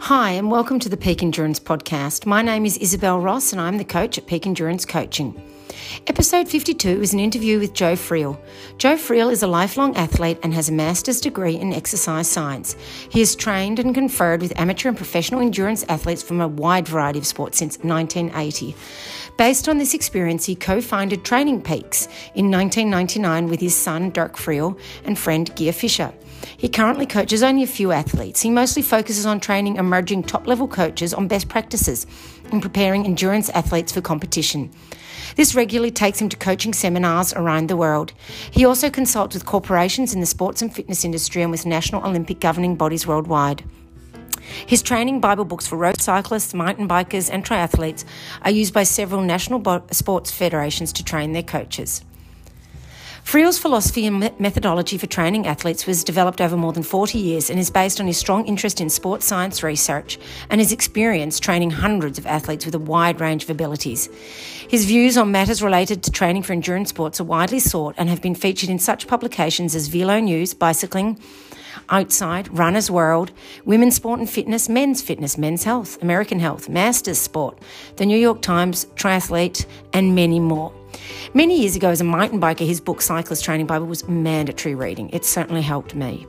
Hi, and welcome to the Peak Endurance Podcast. My name is Isabel Ross, and I'm the coach at Peak Endurance Coaching. Episode 52 is an interview with Joe Friel. Joe Friel is a lifelong athlete and has a master's degree in exercise science. He has trained and conferred with amateur and professional endurance athletes from a wide variety of sports since 1980. Based on this experience, he co founded Training Peaks in 1999 with his son, Dirk Friel, and friend, Gear Fisher. He currently coaches only a few athletes. He mostly focuses on training emerging top level coaches on best practices and preparing endurance athletes for competition. This regularly takes him to coaching seminars around the world. He also consults with corporations in the sports and fitness industry and with national Olympic governing bodies worldwide. His training Bible books for road cyclists, mountain bikers, and triathletes are used by several national sports federations to train their coaches. Friel's philosophy and methodology for training athletes was developed over more than 40 years and is based on his strong interest in sports science research and his experience training hundreds of athletes with a wide range of abilities. His views on matters related to training for endurance sports are widely sought and have been featured in such publications as Velo News, Bicycling, Outside, Runner's World, Women's Sport and Fitness, Men's Fitness, Men's Health, American Health, Masters Sport, The New York Times, Triathlete, and many more. Many years ago, as a mountain biker, his book Cyclist Training Bible was mandatory reading. It certainly helped me.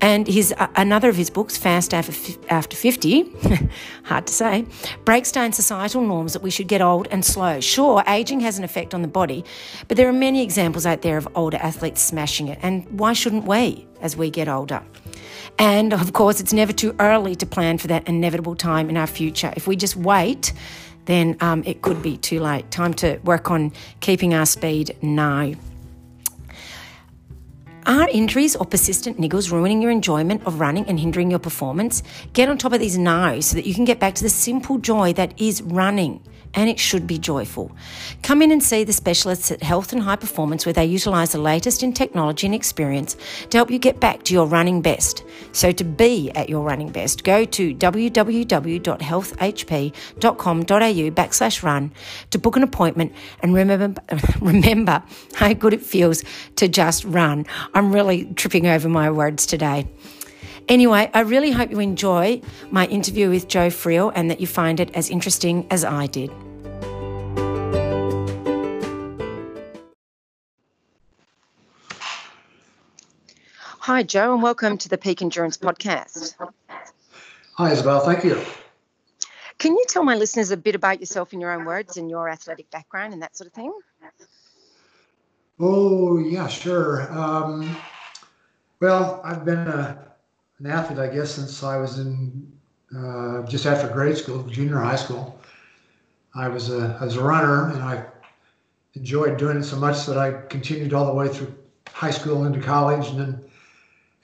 And his uh, another of his books, Fast After, After 50, hard to say, breaks down societal norms that we should get old and slow. Sure, aging has an effect on the body, but there are many examples out there of older athletes smashing it. And why shouldn't we as we get older? And of course, it's never too early to plan for that inevitable time in our future. If we just wait, then um, it could be too late. Time to work on keeping our speed now. Are injuries or persistent niggles ruining your enjoyment of running and hindering your performance? Get on top of these now so that you can get back to the simple joy that is running and it should be joyful. Come in and see the specialists at Health and High Performance where they utilise the latest in technology and experience to help you get back to your running best. So to be at your running best, go to www.healthhp.com.au backslash run to book an appointment and remember, remember how good it feels to just run. I'm really tripping over my words today. Anyway, I really hope you enjoy my interview with Joe Friel and that you find it as interesting as I did. Hi, Joe, and welcome to the Peak Endurance Podcast. Hi, Isabel. Thank you. Can you tell my listeners a bit about yourself in your own words and your athletic background and that sort of thing? Oh, yeah, sure. Um, well, I've been a an athlete, I guess, since I was in uh, just after grade school, junior high school. I was a, I was a runner, and I enjoyed doing it so much that I continued all the way through high school into college, and then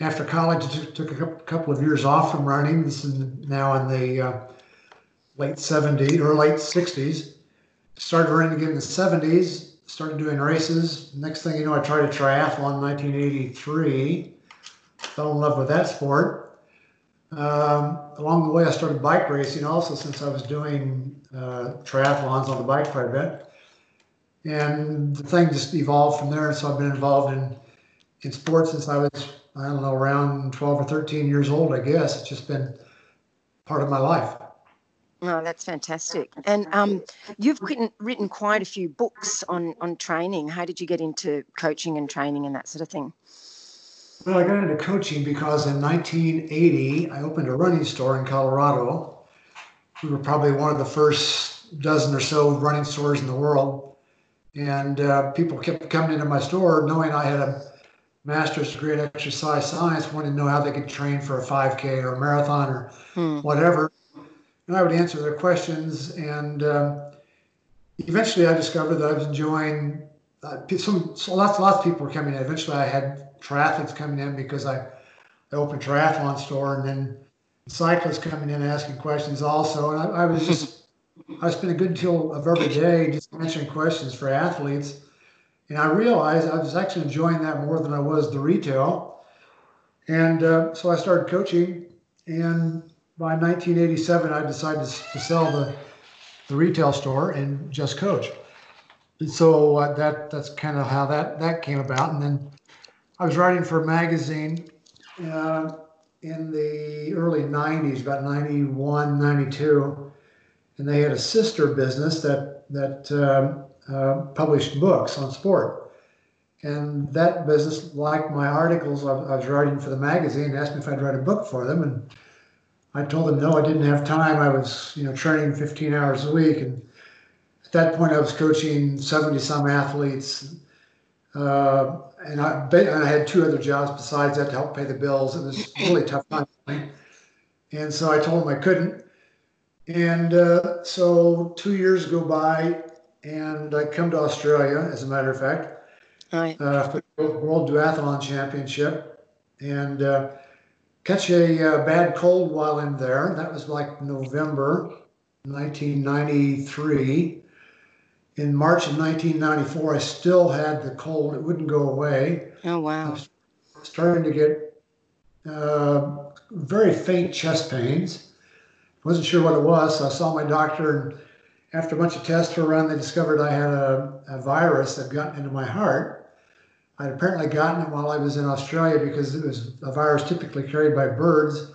after college, I took, a couple of years off from running. This is now in the uh, late 70s or late 60s. Started running again in the 70s. Started doing races. Next thing you know, I tried a triathlon in 1983 fell in love with that sport. Um, along the way, I started bike racing also since I was doing uh, triathlons on the bike quite a bit. And the thing just evolved from there. So I've been involved in, in sports since I was, I don't know, around 12 or 13 years old, I guess. It's just been part of my life. Oh, that's fantastic. And um, you've written, written quite a few books on, on training. How did you get into coaching and training and that sort of thing? Well, I got into coaching because in 1980, I opened a running store in Colorado. We were probably one of the first dozen or so running stores in the world. And uh, people kept coming into my store knowing I had a master's degree in exercise science, wanted to know how they could train for a 5K or a marathon or hmm. whatever. And I would answer their questions. And um, eventually I discovered that I was enjoying uh, some, so lots, lots of people were coming in. Eventually I had triathletes coming in because I, I opened a triathlon store and then cyclists coming in asking questions also. And I, I was just, I spent a good deal of every day just answering questions for athletes. And I realized I was actually enjoying that more than I was the retail. And uh, so I started coaching. And by 1987, I decided to sell the, the retail store and just coach. And so uh, that that's kind of how that that came about. And then I was writing for a magazine uh, in the early 90s, about 91, 92, and they had a sister business that, that um, uh, published books on sport. And that business, liked my articles I, I was writing for the magazine, asked me if I'd write a book for them. And I told them no, I didn't have time. I was, you know, training 15 hours a week. And at that point, I was coaching 70 some athletes. Uh, and I, I had two other jobs besides that to help pay the bills. It was really tough time. And so I told them I couldn't. And uh, so two years go by, and I come to Australia, as a matter of fact, right. uh, for the World Duathlon Championship, and uh, catch a uh, bad cold while in there. That was like November 1993. In March of 1994, I still had the cold. It wouldn't go away. Oh, wow. starting to get uh, very faint chest pains. Wasn't sure what it was, so I saw my doctor, and after a bunch of tests were run, they discovered I had a, a virus that got into my heart. I'd apparently gotten it while I was in Australia because it was a virus typically carried by birds.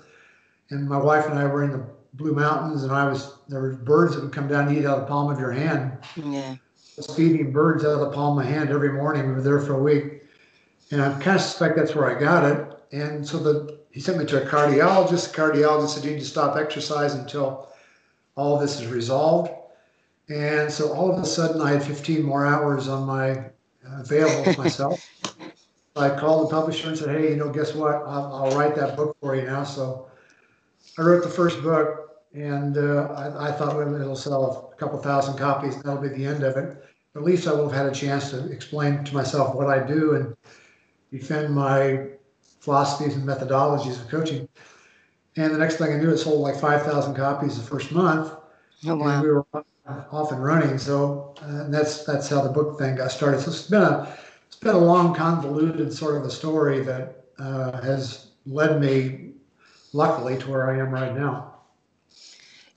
And my wife and I were in the Blue Mountains, and I was there were birds that would come down and eat out of the palm of your hand. Yeah. I was feeding birds out of the palm of my hand every morning. We were there for a week, and I kind of suspect that's where I got it. And so the he sent me to a cardiologist. The cardiologist said you need to stop exercise until all this is resolved. And so all of a sudden, I had 15 more hours on my uh, available to myself. I called the publisher and said, "Hey, you know, guess what? I'll, I'll, write that book for you now." So I wrote the first book, and uh, I, I, thought well, it'll sell a couple thousand copies. That'll be the end of it. At least I will have had a chance to explain to myself what I do and defend my philosophies and methodologies of coaching. And the next thing I knew, it sold like 5,000 copies the first month. Oh, wow. And we were off and running. So uh, that's that's how the book thing got started. So it's been a it's been a long, convoluted sort of a story that uh, has led me, luckily, to where I am right now.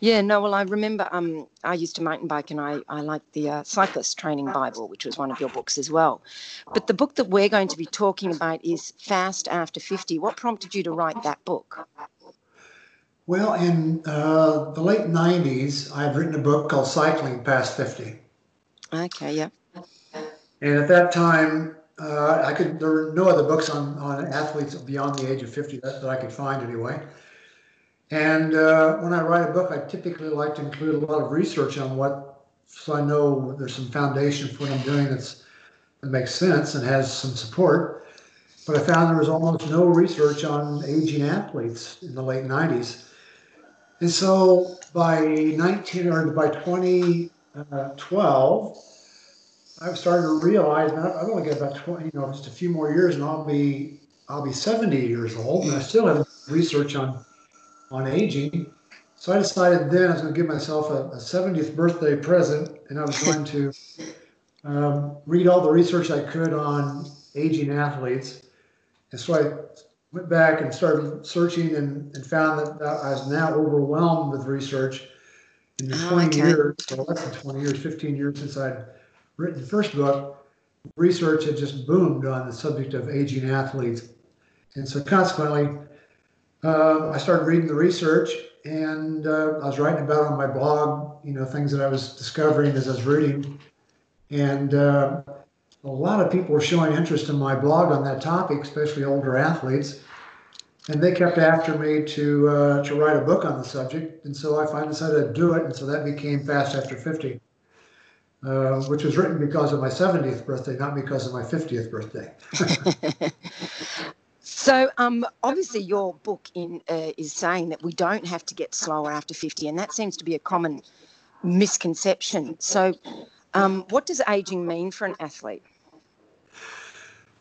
Yeah, no, well, I remember um, I used to mountain bike and I, I liked the uh, Cyclist Training Bible, which was one of your books as well. But the book that we're going to be talking about is Fast After 50. What prompted you to write that book? Well, in uh, the late 90s, I had written a book called Cycling Past 50. Okay, yeah. And at that time, uh, I could there were no other books on, on athletes beyond the age of 50 that, that I could find anyway. And uh, when I write a book, I typically like to include a lot of research on what, so I know there's some foundation for what I'm doing that's that makes sense and has some support. But I found there was almost no research on aging athletes in the late 90s. And so by 19 or by 2012, I've started to realize I've only got about 20, you know, just a few more years and I'll be I'll be 70 years old and I still have research on on aging. So I decided then I was going to give myself a, a 70th birthday present, and I was going to um, read all the research I could on aging athletes. And so I went back and started searching and, and found that I was now overwhelmed with research. In the 20 okay. years, or less than 20 years, 15 years since I'd written the first book, research had just boomed on the subject of aging athletes. And so consequently, uh, I started reading the research and uh, I was writing about on my blog, you know, things that I was discovering as I was reading. And uh, a lot of people were showing interest in my blog on that topic, especially older athletes. And they kept after me to uh, to write a book on the subject. And so I finally decided to do it. And so that became Fast After 50, uh, which was written because of my 70th birthday, not because of my 50th birthday. So, um, obviously, your book in uh, is saying that we don't have to get slower after 50, and that seems to be a common misconception. So, um, what does aging mean for an athlete?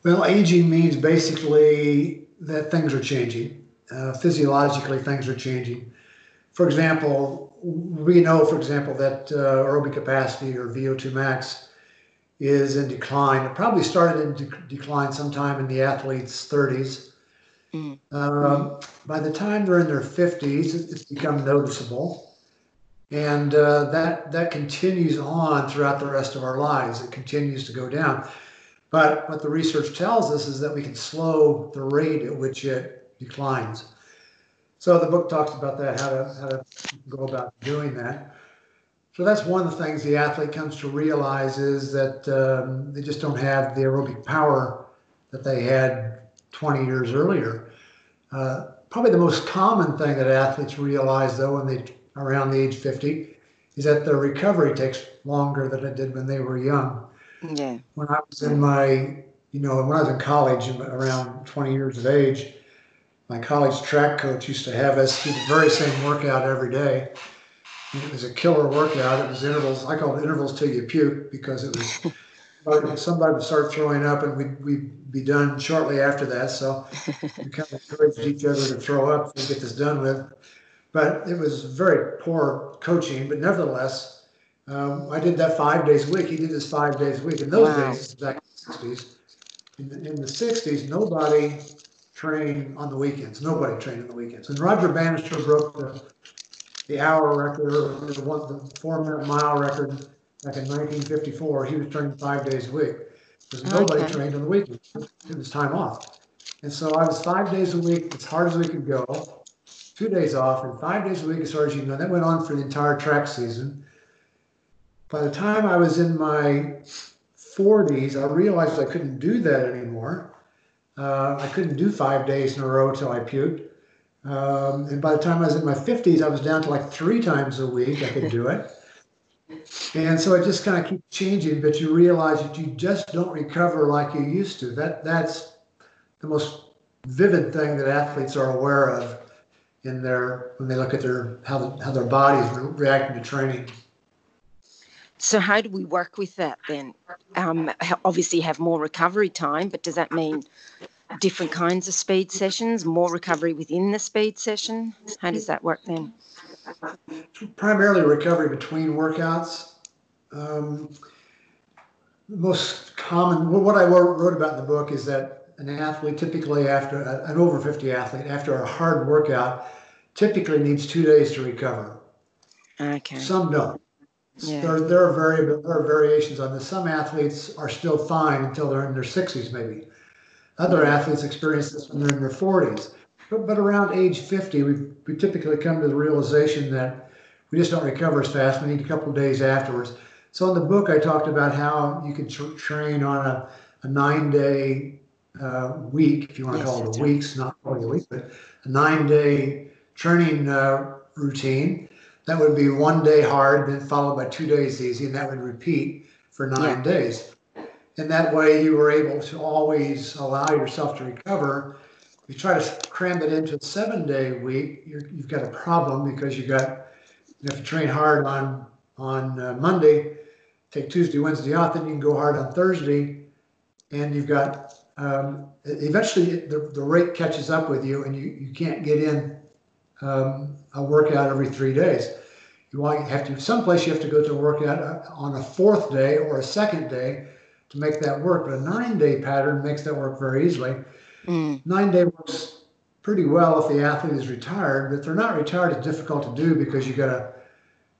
Well, aging means basically that things are changing. Uh, physiologically, things are changing. For example, we know, for example, that uh, aerobic capacity or VO2 max is in decline. It probably started in de- decline sometime in the athlete's 30s Mm. Um, by the time they're in their 50s, it's become noticeable. And uh, that, that continues on throughout the rest of our lives. It continues to go down. But what the research tells us is that we can slow the rate at which it declines. So the book talks about that, how to how to go about doing that. So that's one of the things the athlete comes to realize is that um, they just don't have the aerobic power that they had 20 years earlier. Uh, probably the most common thing that athletes realize, though, when they around the age 50, is that their recovery takes longer than it did when they were young. Yeah. When I was in my, you know, when I was in college, around 20 years of age, my college track coach used to have us do the very same workout every day. And it was a killer workout. It was intervals. I called it intervals till you puke because it was somebody would start throwing up and we'd, we'd be done shortly after that. So we kind of encouraged each other to throw up and get this done with. But it was very poor coaching. But nevertheless, um, I did that five days a week. He did this five days a week. In those wow. days, back in the 60s, in the, in the 60s, nobody trained on the weekends. Nobody trained on the weekends. And Roger Bannister broke the, the hour record, or the, one, the four minute mile record back in 1954. He was training five days a week because nobody okay. trained on the weekends. It was time off. And so I was five days a week, as hard as we could go, two days off, and five days a week as hard as you know. That went on for the entire track season. By the time I was in my 40s, I realized I couldn't do that anymore. Uh, I couldn't do five days in a row till I puked. Um, and by the time I was in my 50s, I was down to like three times a week I could do it. And so it just kind of keeps changing, but you realize that you just don't recover like you used to. That that's the most vivid thing that athletes are aware of in their when they look at their how how their bodies reacting to training. So how do we work with that then? Um, obviously, have more recovery time, but does that mean different kinds of speed sessions, more recovery within the speed session? How does that work then? Primarily recovery between workouts. Um, most common, what I wrote about in the book is that an athlete typically after an over 50 athlete after a hard workout typically needs two days to recover. Okay. Some don't. Yeah. There, there are variable, there are variations on this. Some athletes are still fine until they're in their 60s, maybe. Other athletes experience this when they're in their 40s. But, but around age 50, we, we typically come to the realization that we just don't recover as fast. We need a couple of days afterwards. So in the book, I talked about how you can tr- train on a, a nine day uh, week, if you want to yes, call it a right. week, not only a week, but a nine day training uh, routine. That would be one day hard, then followed by two days easy, and that would repeat for nine yeah. days. And that way you were able to always allow yourself to recover. If you try to cram it into a seven day week, you have got a problem because you've got you have to train hard on on uh, Monday, take Tuesday, Wednesday off, then you can go hard on Thursday, and you've got um, eventually the, the rate catches up with you, and you, you can't get in um, a workout every three days. You want you have to someplace you have to go to a workout uh, on a fourth day or a second day to make that work. But a nine day pattern makes that work very easily. Mm. Nine day works pretty well if the athlete is retired, but if they're not retired, it's difficult to do because you gotta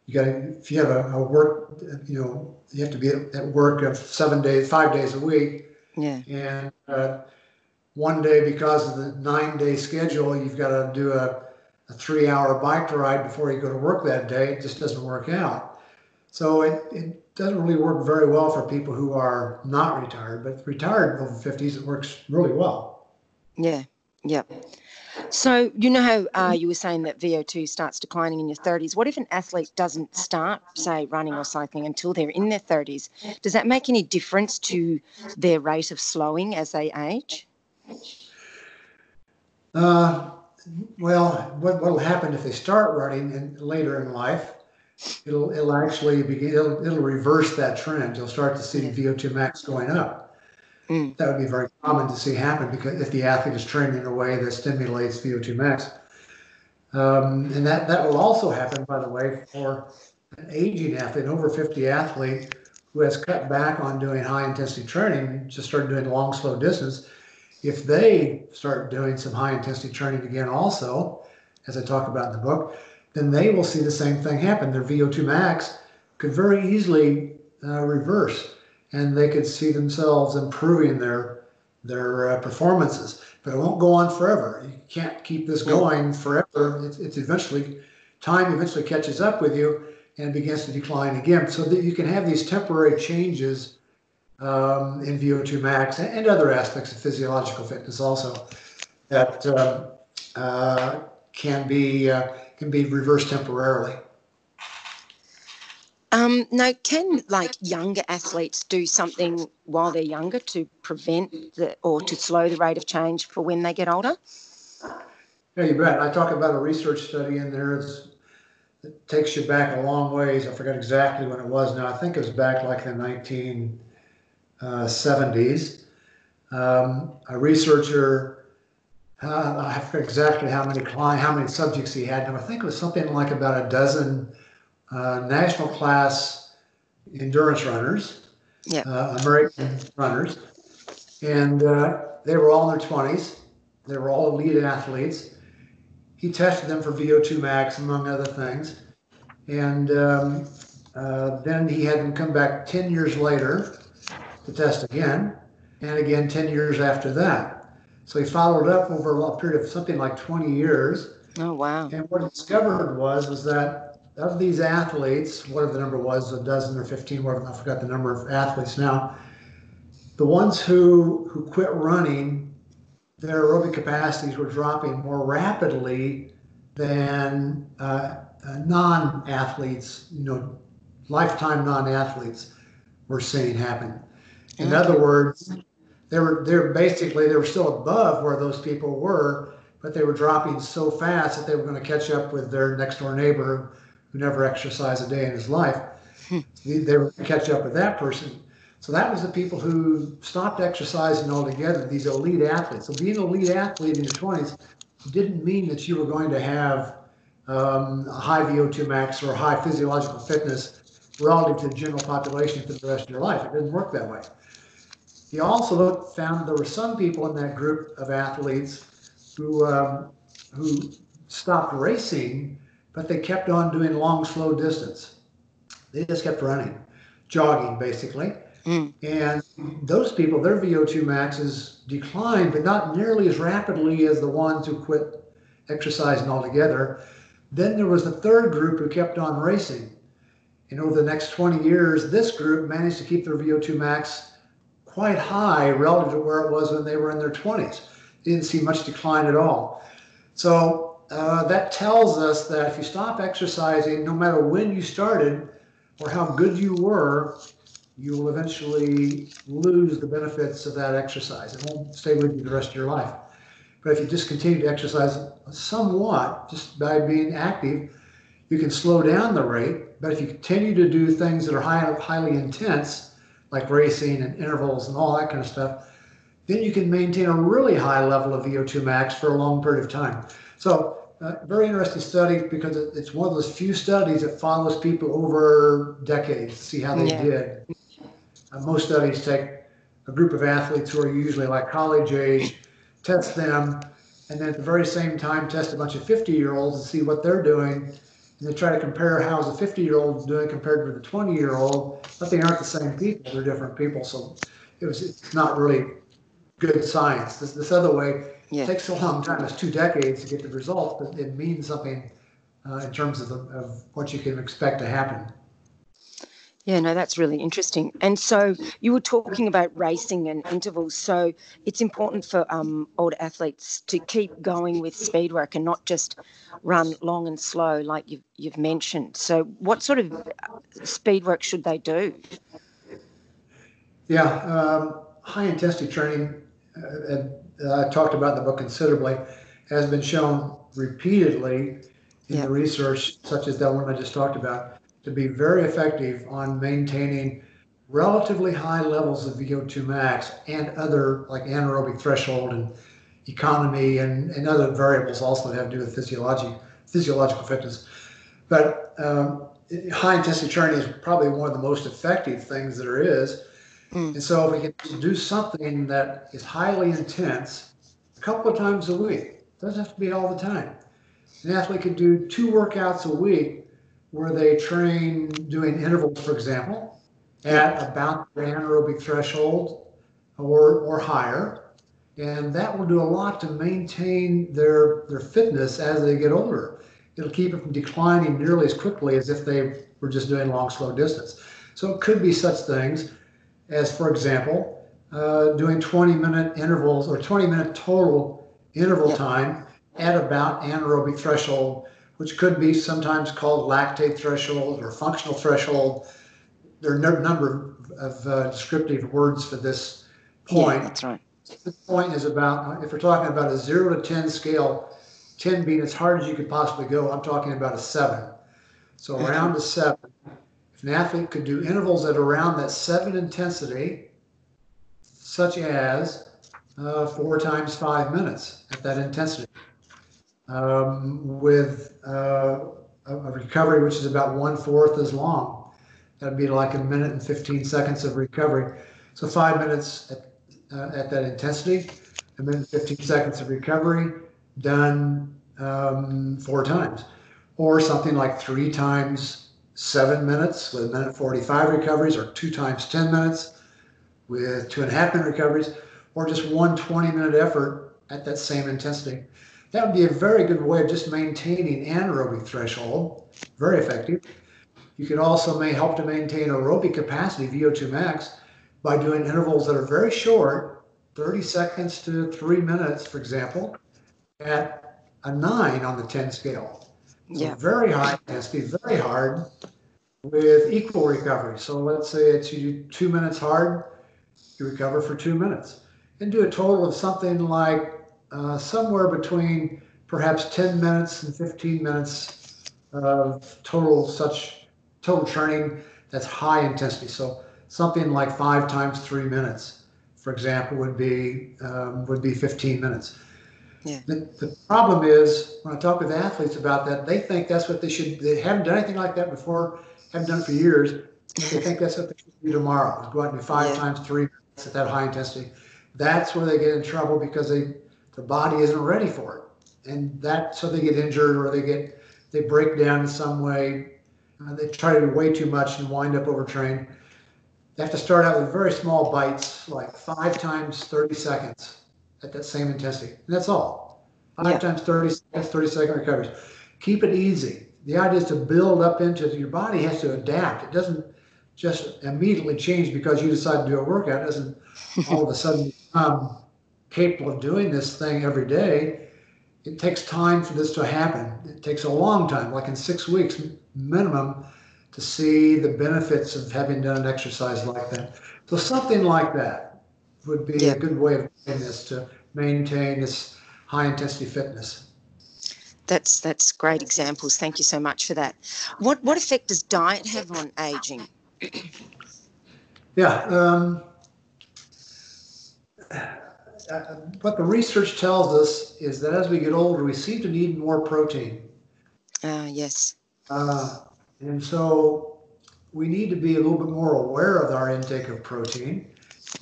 you gotta if you have a, a work you know you have to be at work of seven days, five days a week. Yeah. And uh, one day because of the nine day schedule, you've got to do a, a three hour bike ride before you go to work that day. It just doesn't work out. So it, it doesn't really work very well for people who are not retired, but retired over 50s, it works really well. Yeah, yeah. So, you know how uh, you were saying that VO2 starts declining in your 30s. What if an athlete doesn't start, say, running or cycling until they're in their 30s? Does that make any difference to their rate of slowing as they age? Uh, well, what will happen if they start running in, later in life it'll it'll actually begin it'll, it'll reverse that trend. You'll start to see VO2 max going up. Mm. That would be very common to see happen because if the athlete is trained in a way that stimulates VO2 max. Um, and that, that will also happen, by the way, for an aging athlete, an over 50 athlete who has cut back on doing high intensity training, just started doing long, slow distance. If they start doing some high intensity training again, also, as I talk about in the book, then they will see the same thing happen. Their VO2 max could very easily uh, reverse, and they could see themselves improving their their uh, performances. but it won't go on forever. You can't keep this going forever. It's, it's eventually, time eventually catches up with you and begins to decline again. So that you can have these temporary changes um, in VO2 max and, other aspects of physiological fitness also that um, uh, can be uh, can be reversed temporarily. Um, now, can like younger athletes do something while they're younger to prevent the or to slow the rate of change for when they get older? Yeah, you bet. I talk about a research study in there. It takes you back a long ways. I forget exactly when it was now. I think it was back like in the 1970s. Uh, um, a researcher, uh, I forget exactly how many client, how many subjects he had. And I think it was something like about a dozen uh, national class endurance runners, yeah. uh, American runners, and uh, they were all in their 20s. They were all elite athletes. He tested them for VO2 max, among other things. And um, uh, then he had them come back 10 years later to test again, and again 10 years after that. So he followed up over a period of something like 20 years. Oh, wow. And what he discovered was, was that of these athletes, whatever the number was, a dozen or 15, whatever, I forgot the number of athletes now, the ones who, who quit running, their aerobic capacities were dropping more rapidly than uh, uh, non-athletes, you know, lifetime non-athletes were seeing happen. In okay. other words, they were they're basically they were still above where those people were, but they were dropping so fast that they were going to catch up with their next door neighbor who never exercised a day in his life. Hmm. they were going to catch up with that person. So that was the people who stopped exercising altogether, these elite athletes. So being an elite athlete in your 20s didn't mean that you were going to have um, a high VO2 max or high physiological fitness relative to the general population for the rest of your life. It didn't work that way. He also looked, found there were some people in that group of athletes who um, who stopped racing but they kept on doing long, slow distance. They just kept running, jogging basically. Mm. And those people, their VO2 maxes declined, but not nearly as rapidly as the ones who quit exercising altogether. Then there was the third group who kept on racing. And over the next 20 years, this group managed to keep their VO2 max quite high relative to where it was when they were in their 20s. They didn't see much decline at all. So uh, that tells us that if you stop exercising, no matter when you started or how good you were, you will eventually lose the benefits of that exercise. It won't stay with you the rest of your life. But if you just continue to exercise somewhat, just by being active, you can slow down the rate. But if you continue to do things that are high, highly intense, like racing and intervals and all that kind of stuff, then you can maintain a really high level of VO2 max for a long period of time. So uh, very interesting study because it's one of those few studies that follows people over decades to see how they yeah. did. Uh, most studies take a group of athletes who are usually like college age, test them, and then at the very same time test a bunch of 50 year olds and see what they're doing. And they try to compare how is a 50 year old doing compared with a 20 year old, but they aren't the same people. They're different people. So it was it's not really good science. This, this other way, yeah. It takes a long time. It's two decades to get the results, but it means something uh, in terms of, the, of what you can expect to happen. Yeah, no, that's really interesting. And so you were talking about racing and intervals. So it's important for um, older athletes to keep going with speed work and not just run long and slow, like you've, you've mentioned. So, what sort of speed work should they do? Yeah, um, high intensity training uh, I talked about in the book considerably, has been shown repeatedly in yeah. the research, such as that one I just talked about, to be very effective on maintaining relatively high levels of VO2 max and other like anaerobic threshold and economy and, and other variables also that have to do with physiology, physiological fitness. But um, high intensity training is probably one of the most effective things that there is Mm. And so if we can do something that is highly intense a couple of times a week, doesn't have to be all the time. An athlete could do two workouts a week where they train doing intervals, for example, at about the anaerobic threshold or, or higher. And that will do a lot to maintain their, their fitness as they get older. It'll keep it from declining nearly as quickly as if they were just doing long, slow distance. So it could be such things as, for example, uh, doing 20 minute intervals or 20 minute total interval yep. time at about anaerobic threshold, which could be sometimes called lactate threshold or functional threshold. There are a number of uh, descriptive words for this point. Yeah, that's right. This point is about, if we're talking about a zero to 10 scale, 10 being as hard as you could possibly go, I'm talking about a seven. So mm-hmm. around a seven, if an athlete could do intervals at around that seven intensity, such as uh, four times five minutes at that intensity, um, with uh, a, recovery which is about one fourth as long. That'd be like a minute and 15 seconds of recovery. So five minutes at, uh, at that intensity, a minute and 15 seconds of recovery, done um, four times. Or something like three times seven minutes with a minute 45 recoveries, or two times 10 minutes with two and a half minute recoveries, or just one 20 minute effort at that same intensity. That would be a very good way of just maintaining anaerobic threshold, very effective. You could also may help to maintain aerobic capacity, VO2 max, by doing intervals that are very short, 30 seconds to three minutes, for example, at a nine on the 10 scale. So yeah. very high intensity, very hard, with equal recovery. So let's say it's you two minutes hard, you recover for two minutes, and do a total of something like uh, somewhere between perhaps 10 minutes and 15 minutes of total such total training that's high intensity. So something like five times three minutes, for example, would be um, would be 15 minutes. Yeah. The, the problem is when I talk with athletes about that, they think that's what they should. They haven't done anything like that before, haven't done it for years. They think that's what they should do tomorrow. Go out and do five yeah. times three minutes at that high intensity. That's where they get in trouble because they the body isn't ready for it, and that so they get injured or they get they break down in some way. Uh, they try to do way too much and wind up overtrained. They have to start out with very small bites, like five times 30 seconds at that same intensity. And that's all. Five yeah. times 30 seconds, 30 second recoveries. Keep it easy. The idea is to build up into. Your body has to adapt. It doesn't just immediately change because you decide to do a workout. It doesn't all of a sudden become capable of doing this thing every day, it takes time for this to happen. It takes a long time, like in six weeks minimum, to see the benefits of having done an exercise like that. So something like that would be yeah. a good way of doing this to maintain this high intensity fitness. That's that's great examples. Thank you so much for that. What what effect does diet have on aging? Yeah. Um, uh, what the research tells us is that as we get older, we seem to need more protein. Ah, uh, yes. Uh, and so we need to be a little bit more aware of our intake of protein.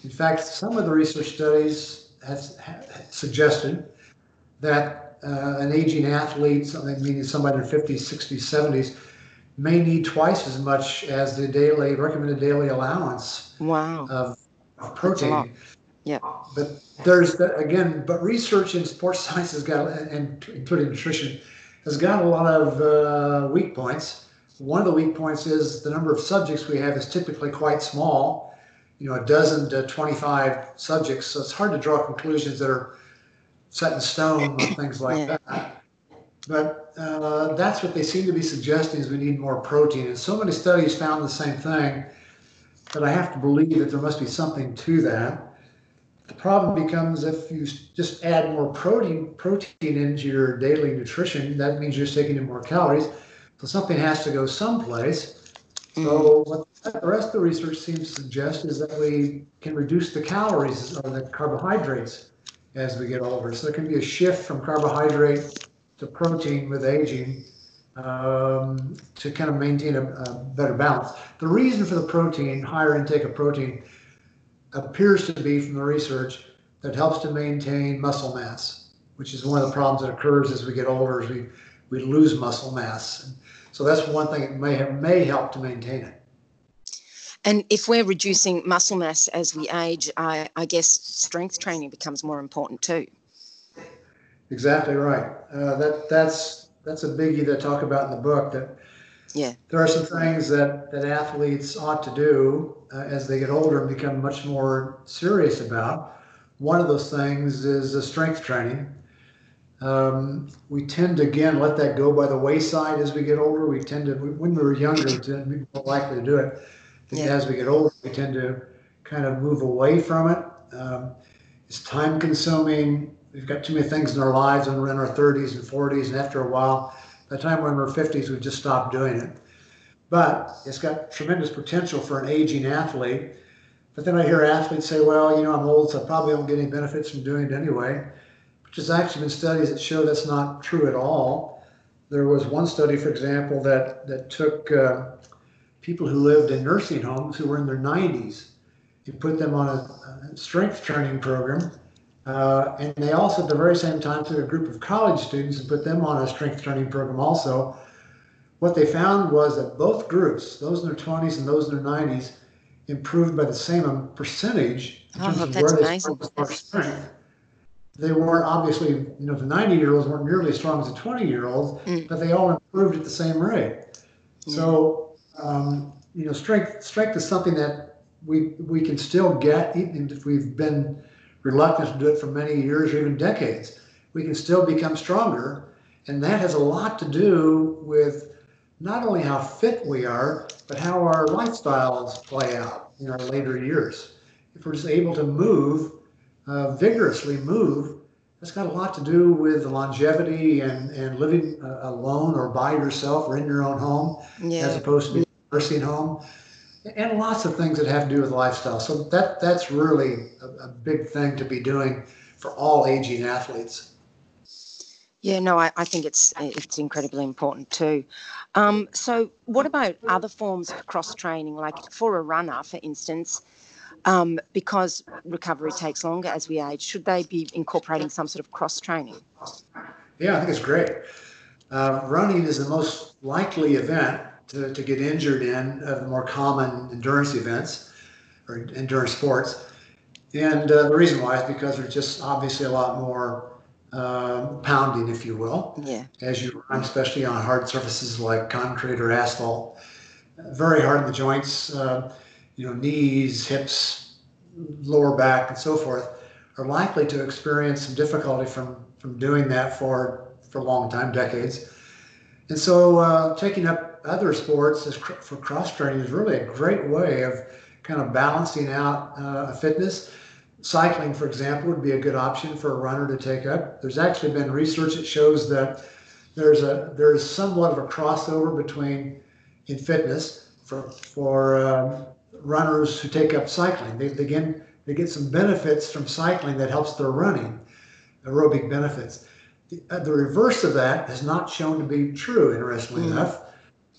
In fact, some of the research studies has, have suggested that uh, an aging athlete, something meaning somebody in their 50s, 60s, 70s, may need twice as much as the daily recommended daily allowance wow. of, of protein. Yeah. But there's the, again, but research in sports science has got, and including nutrition, has got a lot of uh, weak points. One of the weak points is the number of subjects we have is typically quite small. You know, a dozen to 25 subjects, so it's hard to draw conclusions that are set in stone on things like yeah. that. But uh, that's what they seem to be suggesting is we need more protein. And so many studies found the same thing that I have to believe that there must be something to that. The problem becomes if you just add more protein protein into your daily nutrition, that means you're taking in more calories. So something has to go someplace. So what the rest of the research seems to suggest is that we can reduce the calories or the carbohydrates as we get older. So there can be a shift from carbohydrate to protein with aging um, to kind of maintain a, a, better balance. The reason for the protein, higher intake of protein, appears to be from the research that helps to maintain muscle mass, which is one of the problems that occurs as we get older, is we, we lose muscle mass. And so that's one thing that may have, may help to maintain it. And if we're reducing muscle mass as we age, I, I guess strength training becomes more important too. Exactly right. Uh, that that's that's a biggie that I talk about in the book. That yeah, there are some things that that athletes ought to do uh, as they get older and become much more serious about. One of those things is the strength training. Um, we tend to again let that go by the wayside as we get older. We tend to when we were younger, we tend to be more likely to do it. Yeah. As we get older, we tend to kind of move away from it. Um, it's time consuming we've got too many things in our lives and we're in our 30s and 40s, and after a while, by the time we're in our 50s, we just stop doing it. But it's got tremendous potential for an aging athlete. But then I hear athletes say, well, you know, I'm old, so I probably won't get any benefits from doing it anyway, which has actually been studies that show that's not true at all. There was one study, for example, that, that took uh, people who lived in nursing homes who were in their 90s and put them on a, a strength training program uh, and they also, at the very same time, took a group of college students and put them on a strength training program also. What they found was that both groups, those in their 20s and those in their 90s, improved by the same percentage in terms oh, of where they strength. They weren't obviously, you know, the 90 year olds weren't nearly as strong as the 20 year olds, mm. but they all improved at the same rate. Mm. So, um, you know, strength strength is something that we we can still get even if we've been reluctance to do it for many years or even decades, we can still become stronger. And that has a lot to do with not only how fit we are, but how our lifestyles play out in our later years. If we're just able to move, uh, vigorously move, that's got a lot to do with longevity and, and living uh, alone or by yourself or in your own home, yeah. as opposed to nursing home and lots of things that have to do with lifestyle. So that that's really a, a big thing to be doing for all aging athletes. Yeah, no, I, I think it's it's incredibly important too. Um, so, what about other forms of cross training, like for a runner, for instance? Um, because recovery takes longer as we age, should they be incorporating some sort of cross training? Yeah, I think it's great. Uh, running is the most likely event to, to get injured in of the more common endurance events or endurance sports. And uh, the reason why is because there's just obviously a lot more uh, pounding, if you will, yeah. as you run, especially on hard surfaces like concrete or asphalt. Very hard in the joints, uh, you know, knees, hips, lower back, and so forth, are likely to experience some difficulty from from doing that for for a long time, decades. And so, uh, taking up other sports as cr- for cross training is really a great way of kind of balancing out uh, fitness. Cycling, for example, would be a good option for a runner to take up. There's actually been research that shows that there's a there's somewhat of a crossover between in fitness for for um, runners who take up cycling. They begin they get some benefits from cycling that helps their running, aerobic benefits. The, uh, the reverse of that is not shown to be true, interestingly mm-hmm. enough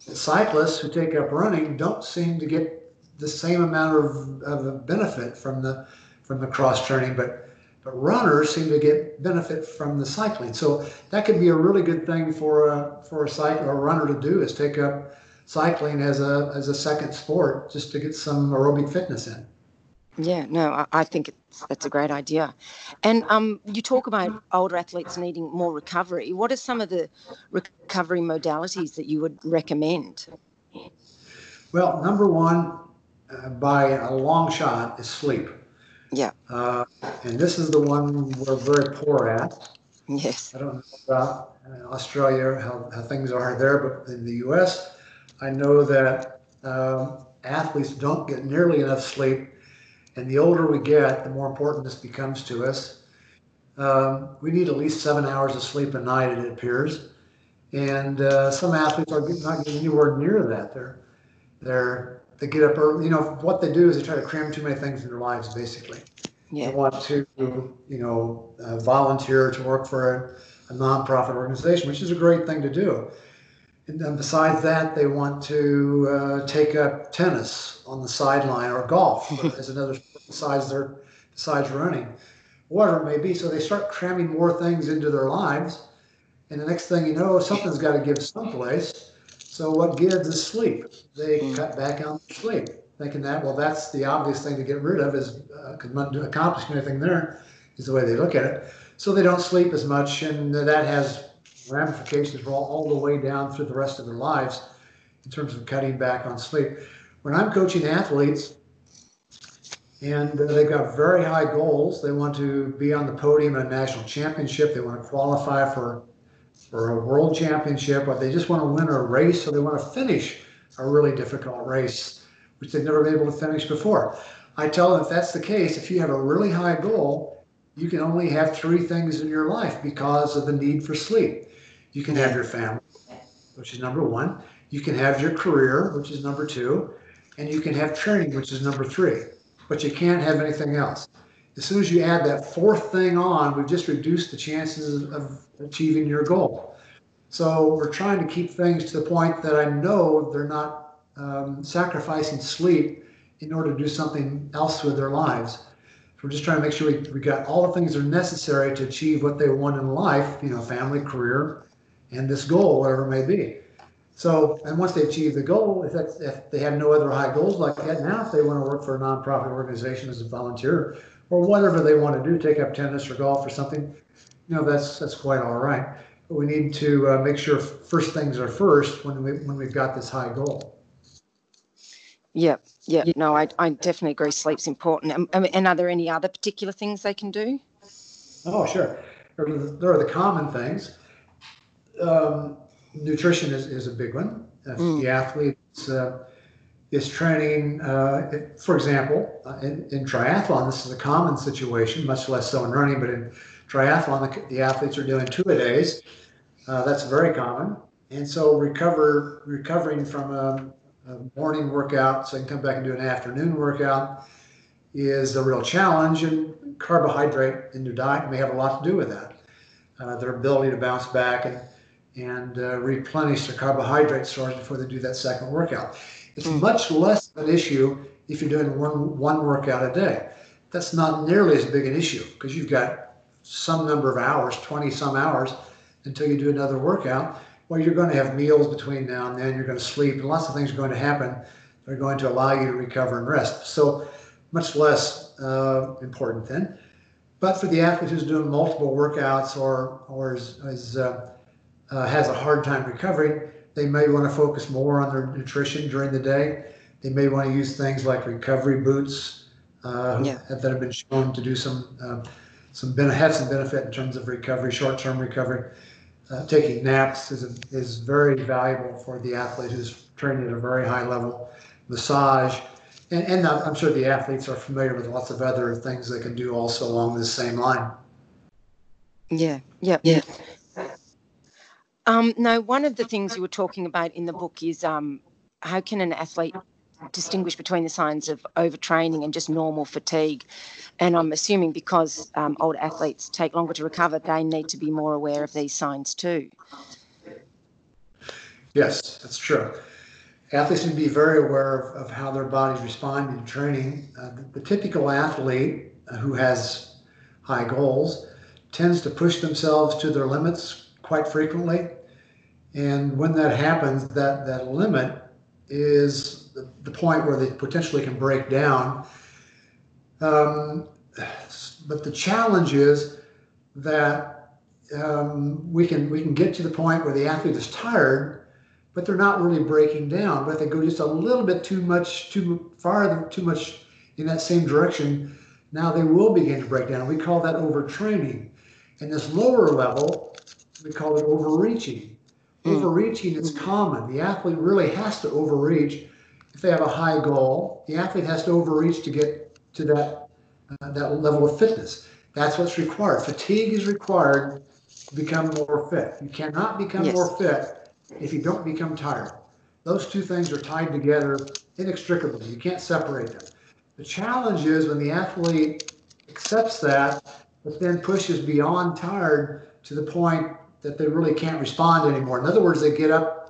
cyclists who take up running don't seem to get the same amount of, of benefit from the from the cross training, but but runners seem to get benefit from the cycling. So that could be a really good thing for a for a cycle or a runner to do is take up cycling as a as a second sport just to get some aerobic fitness in. Yeah, no, I, I think that's a great idea. And um, you talk about older athletes needing more recovery. What are some of the recovery modalities that you would recommend? Well, number one, uh, by a long shot, is sleep. Yeah. Uh, and this is the one we're very poor at. Yes. I don't know about uh, Australia, how, how things are there, but in the US, I know that um, athletes don't get nearly enough sleep and the older we get, the more important this becomes to us. Um, we need at least seven hours of sleep a night, it appears. And uh, some athletes are not getting anywhere near that. They're, they're, they get up early. You know, what they do is they try to cram too many things in their lives, basically. Yeah. They want to, you know, uh, volunteer to work for a, a nonprofit organization, which is a great thing to do. And then besides that, they want to uh, take up tennis on the sideline or golf as another besides their besides running, whatever it may be. So they start cramming more things into their lives, and the next thing you know, something's got to give someplace. So what gives is sleep. They mm. cut back on sleep. thinking that, well, that's the obvious thing to get rid of is uh, not accomplishing anything there is the way they look at it. So they don't sleep as much, and that has ramifications all, all the way down through the rest of their lives in terms of cutting back on sleep. When I'm coaching athletes, and uh, they've got very high goals. They want to be on the podium at a national championship. They want to qualify for for a world championship, or they just want to win a race, or they want to finish a really difficult race, which they've never been able to finish before. I tell them if that's the case, if you have a really high goal, you can only have three things in your life because of the need for sleep. You can have your family, which is number one. You can have your career, which is number two. And you can have training, which is number three. But you can't have anything else. As soon as you add that fourth thing on, we've just reduced the chances of achieving your goal. So we're trying to keep things to the point that I know they're not um, sacrificing sleep in order to do something else with their lives. We're just trying to make sure we, we got all the things that are necessary to achieve what they want in life, you know, family, career, and this goal, whatever it may be. So, and once they achieve the goal, if, that's, if they have no other high goals like that, now if they want to work for a nonprofit organization as a volunteer or whatever they want to do, take up tennis or golf or something, you know, that's that's quite all right. But we need to uh, make sure first things are first when we when we've got this high goal. Yeah, yeah. No, I, I definitely agree. Sleep's important. And, and are there any other particular things they can do? Oh, sure. There are the, there are the common things. Um, nutrition is, is a big one. If mm. the athletes uh, is training, uh, for example, uh, in, in triathlon, this is a common situation, much less so in running, but in triathlon, the, the athletes are doing two a days. Uh, that's very common. And so recover recovering from a, a, morning workout so they can come back and do an afternoon workout is a real challenge. And carbohydrate in your diet may have a lot to do with that. Uh, their ability to bounce back and and uh, replenish their carbohydrate stores before they do that second workout. It's mm. much less of an issue if you're doing one one workout a day. That's not nearly as big an issue because you've got some number of hours, 20 some hours, until you do another workout. Well, you're going to have meals between now and then. You're going to sleep, and lots of things are going to happen. They're going to allow you to recover and rest. So, much less uh, important then. But for the athlete who's doing multiple workouts or or is, is uh, uh, has a hard time recovering, they may want to focus more on their nutrition during the day. They may want to use things like recovery boots uh, yeah. that have been shown to do some uh, some have some benefit in terms of recovery, short-term recovery. Uh, taking naps is, a, is very valuable for the athlete who's training at a very high level. Massage, and, and I'm sure the athletes are familiar with lots of other things they can do also along this same line. Yeah, yeah, yeah. Um, now, one of the things you were talking about in the book is um, how can an athlete distinguish between the signs of overtraining and just normal fatigue. And I'm assuming because um, older athletes take longer to recover, they need to be more aware of these signs too. Yes, that's true. Athletes need to be very aware of, of how their bodies respond in training. Uh, the, the, typical athlete uh, who has high goals tends to push themselves to their limits quite frequently. And when that happens, that, that limit is the, the point where they potentially can break down. Um, but the challenge is that um, we can we can get to the point where the athlete is tired, but they're not really breaking down. But they go just a little bit too much, too far, too much in that same direction. Now they will begin to break down. We call that overtraining. And this lower level, we call it overreaching. Mm. Overreaching is common. The athlete really has to overreach if they have a high goal, the athlete has to overreach to get to that uh, that level of fitness. That's what's required. Fatigue is required to become more fit. You cannot become yes. more fit if you don't become tired. Those two things are tied together inextricably. You can't separate them. The challenge is when the athlete accepts that, but then pushes beyond tired to the point that they really can't respond anymore. In other words, they get up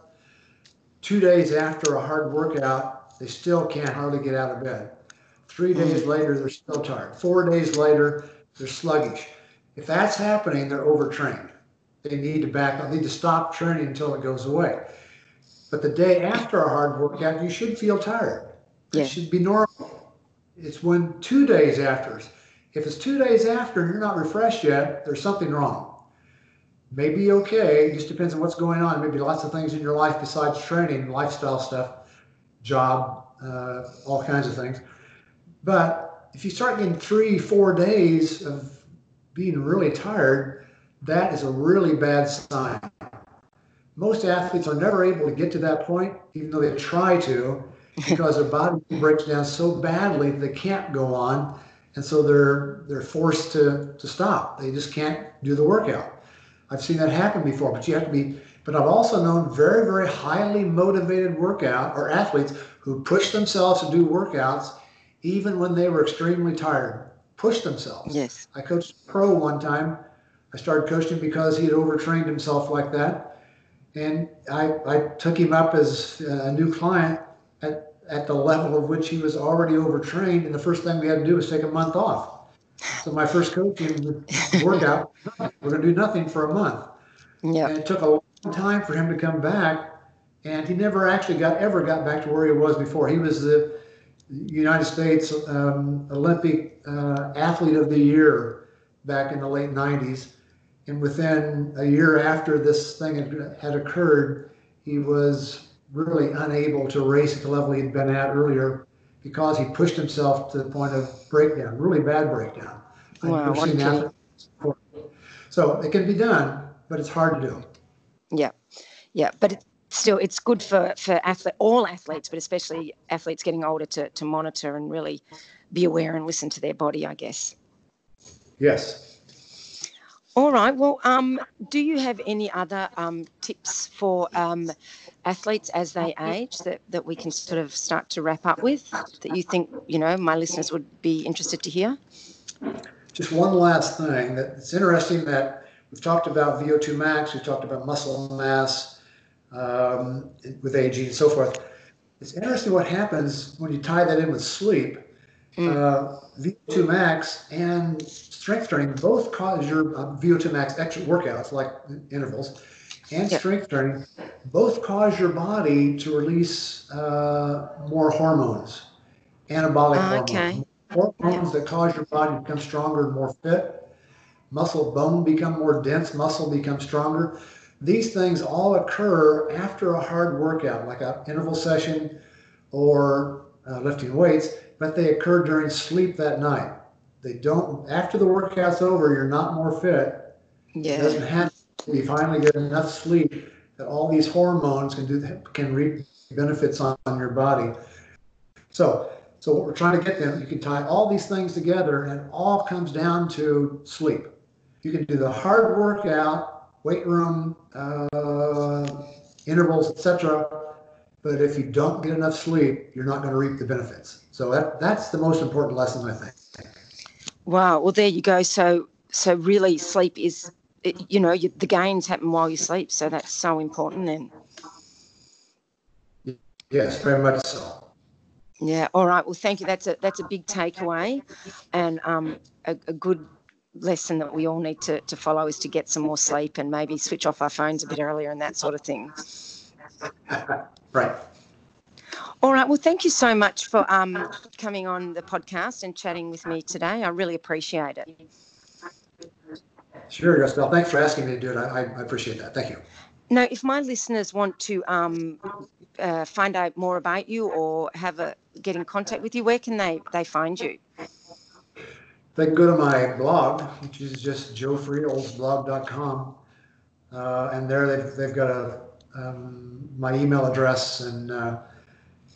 Two days after a hard workout, they still can't hardly get out of bed. Three hmm. days later, they're still tired. Four days later, they're sluggish. If that's happening, they're overtrained. They need to back up, need to stop training until it goes away. But the day after a hard workout, you should feel tired. Yeah. It should be normal. It's when two days after. If it's two days after and you're not refreshed yet, there's something wrong. Maybe okay, it just depends on what's going on. Maybe lots of things in your life besides training, lifestyle stuff, job, uh, all kinds of things. But if you start getting three, four days of being really tired, that is a really bad sign. Most athletes are never able to get to that point, even though they try to, because their body breaks down so badly they can't go on, and so they're they're forced to to stop. They just can't do the workout. I've seen that happen before, but you have to be. But I've also known very very highly motivated workout or athletes who push themselves to do workouts even when they were extremely tired. Push themselves. Yes. I coached pro one time. I started coaching because he had overtrained himself like that, and I I took him up as uh, a new client at at the level of which he was already overtrained. And the first thing we had to do was take a month off. So my first coaching workout, we're going to do nothing for a month. Yeah. And it took a long time for him to come back, and he never actually got ever got back to where he was before. He was the United States um, Olympic uh, Athlete of the Year back in the late 90s. And within a year after this thing had, had occurred, he was really unable to race at the level he'd been at earlier because he pushed himself to the point of breakdown, really bad breakdown. Wow, I've seen that So it can be done, but it's hard to do. Yeah, yeah, but it, still, it's good for for athlete, all athletes, but especially athletes getting older to to monitor and really be aware and listen to their body. I guess. Yes. All right. Well, um, do you have any other um, tips for um, athletes as they age that, that we can sort of start to wrap up with that you think, you know, my listeners would be interested to hear? Just one last thing that it's interesting that we've talked about VO2 max, we've talked about muscle mass um, with aging and so forth. It's interesting what happens when you tie that in with sleep. Mm. Uh, VO2 max and strength training both cause your uh, VO2 max extra workouts like intervals and strength training both cause your body to release uh, more hormones, anabolic uh, okay. hormones, hormones that cause your body to become stronger and more fit. Muscle bone become more dense, muscle becomes stronger. These things all occur after a hard workout, like an interval session or uh, lifting weights, but they occur during sleep that night. They don't after the workout's over, you're not more fit. Yeah. It doesn't happen you finally get enough sleep that all these hormones can do can reap benefits on, on your body. So, so what we're trying to get them, you can tie all these things together, and it all comes down to sleep. You can do the hard workout, weight room, uh, intervals, etc. But if you don't get enough sleep, you're not going to reap the benefits. So that, that's the most important lesson, I think. Wow. Well, there you go. So, so really, sleep is it, you know, you, the gains happen while you sleep. So that's so important then. Yes, very much so. Yeah. All right. Well, thank you. That's a that's a big takeaway, and um, a, a good lesson that we all need to, to follow is to get some more sleep and maybe switch off our phones a bit earlier and that sort of thing. right. All right. Well, thank you so much for um, coming on the podcast and chatting with me today. I really appreciate it. Sure, Jessica. Thanks for asking me to do it. I, I appreciate that. Thank you. Now, if my listeners want to um, uh, find out more about you or have a get in contact with you, where can they they find you? They can go to my blog, which is just joefrielsblog.com, uh, and there they've, they've got a um, my email address and uh,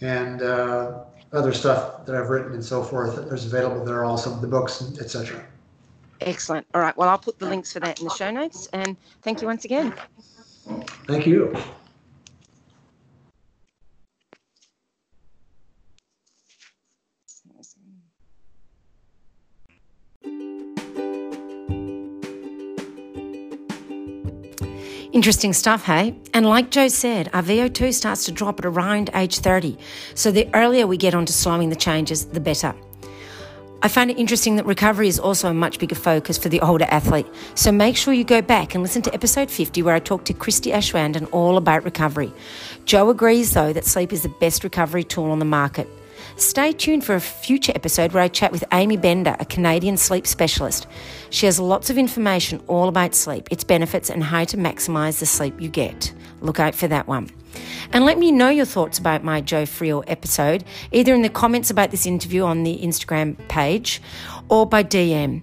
and uh, other stuff that I've written and so forth. There's available there also the books, etc. Excellent. All right. Well, I'll put the links for that in the show notes. And thank you once again. Thank you. Interesting stuff, hey? And like Joe said, our VO2 starts to drop at around age 30. So the earlier we get onto slowing the changes, the better. I find it interesting that recovery is also a much bigger focus for the older athlete. So make sure you go back and listen to episode 50 where I talked to Christie Aschwanden all about recovery. Joe agrees though that sleep is the best recovery tool on the market. Stay tuned for a future episode where I chat with Amy Bender, a Canadian sleep specialist. She has lots of information all about sleep, its benefits, and how to maximize the sleep you get. Look out for that one. And let me know your thoughts about my Joe Friel episode, either in the comments about this interview on the Instagram page or by DM.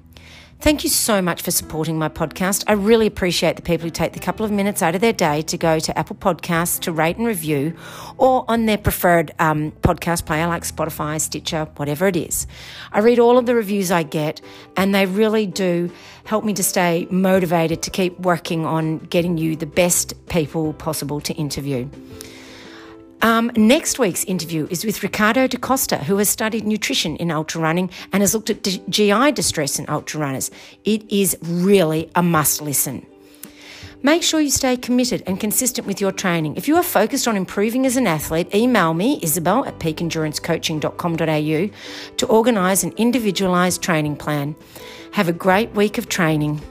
Thank you so much for supporting my podcast. I really appreciate the people who take the couple of minutes out of their day to go to Apple Podcasts to rate and review or on their preferred um, podcast player like Spotify, Stitcher, whatever it is. I read all of the reviews I get and they really do help me to stay motivated to keep working on getting you the best people possible to interview. Um, next week's interview is with Ricardo da Costa, who has studied nutrition in ultra running and has looked at GI distress in ultra runners. It is really a must listen. Make sure you stay committed and consistent with your training. If you are focused on improving as an athlete, email me, Isabel at peakendurancecoaching.com.au, to organise an individualised training plan. Have a great week of training.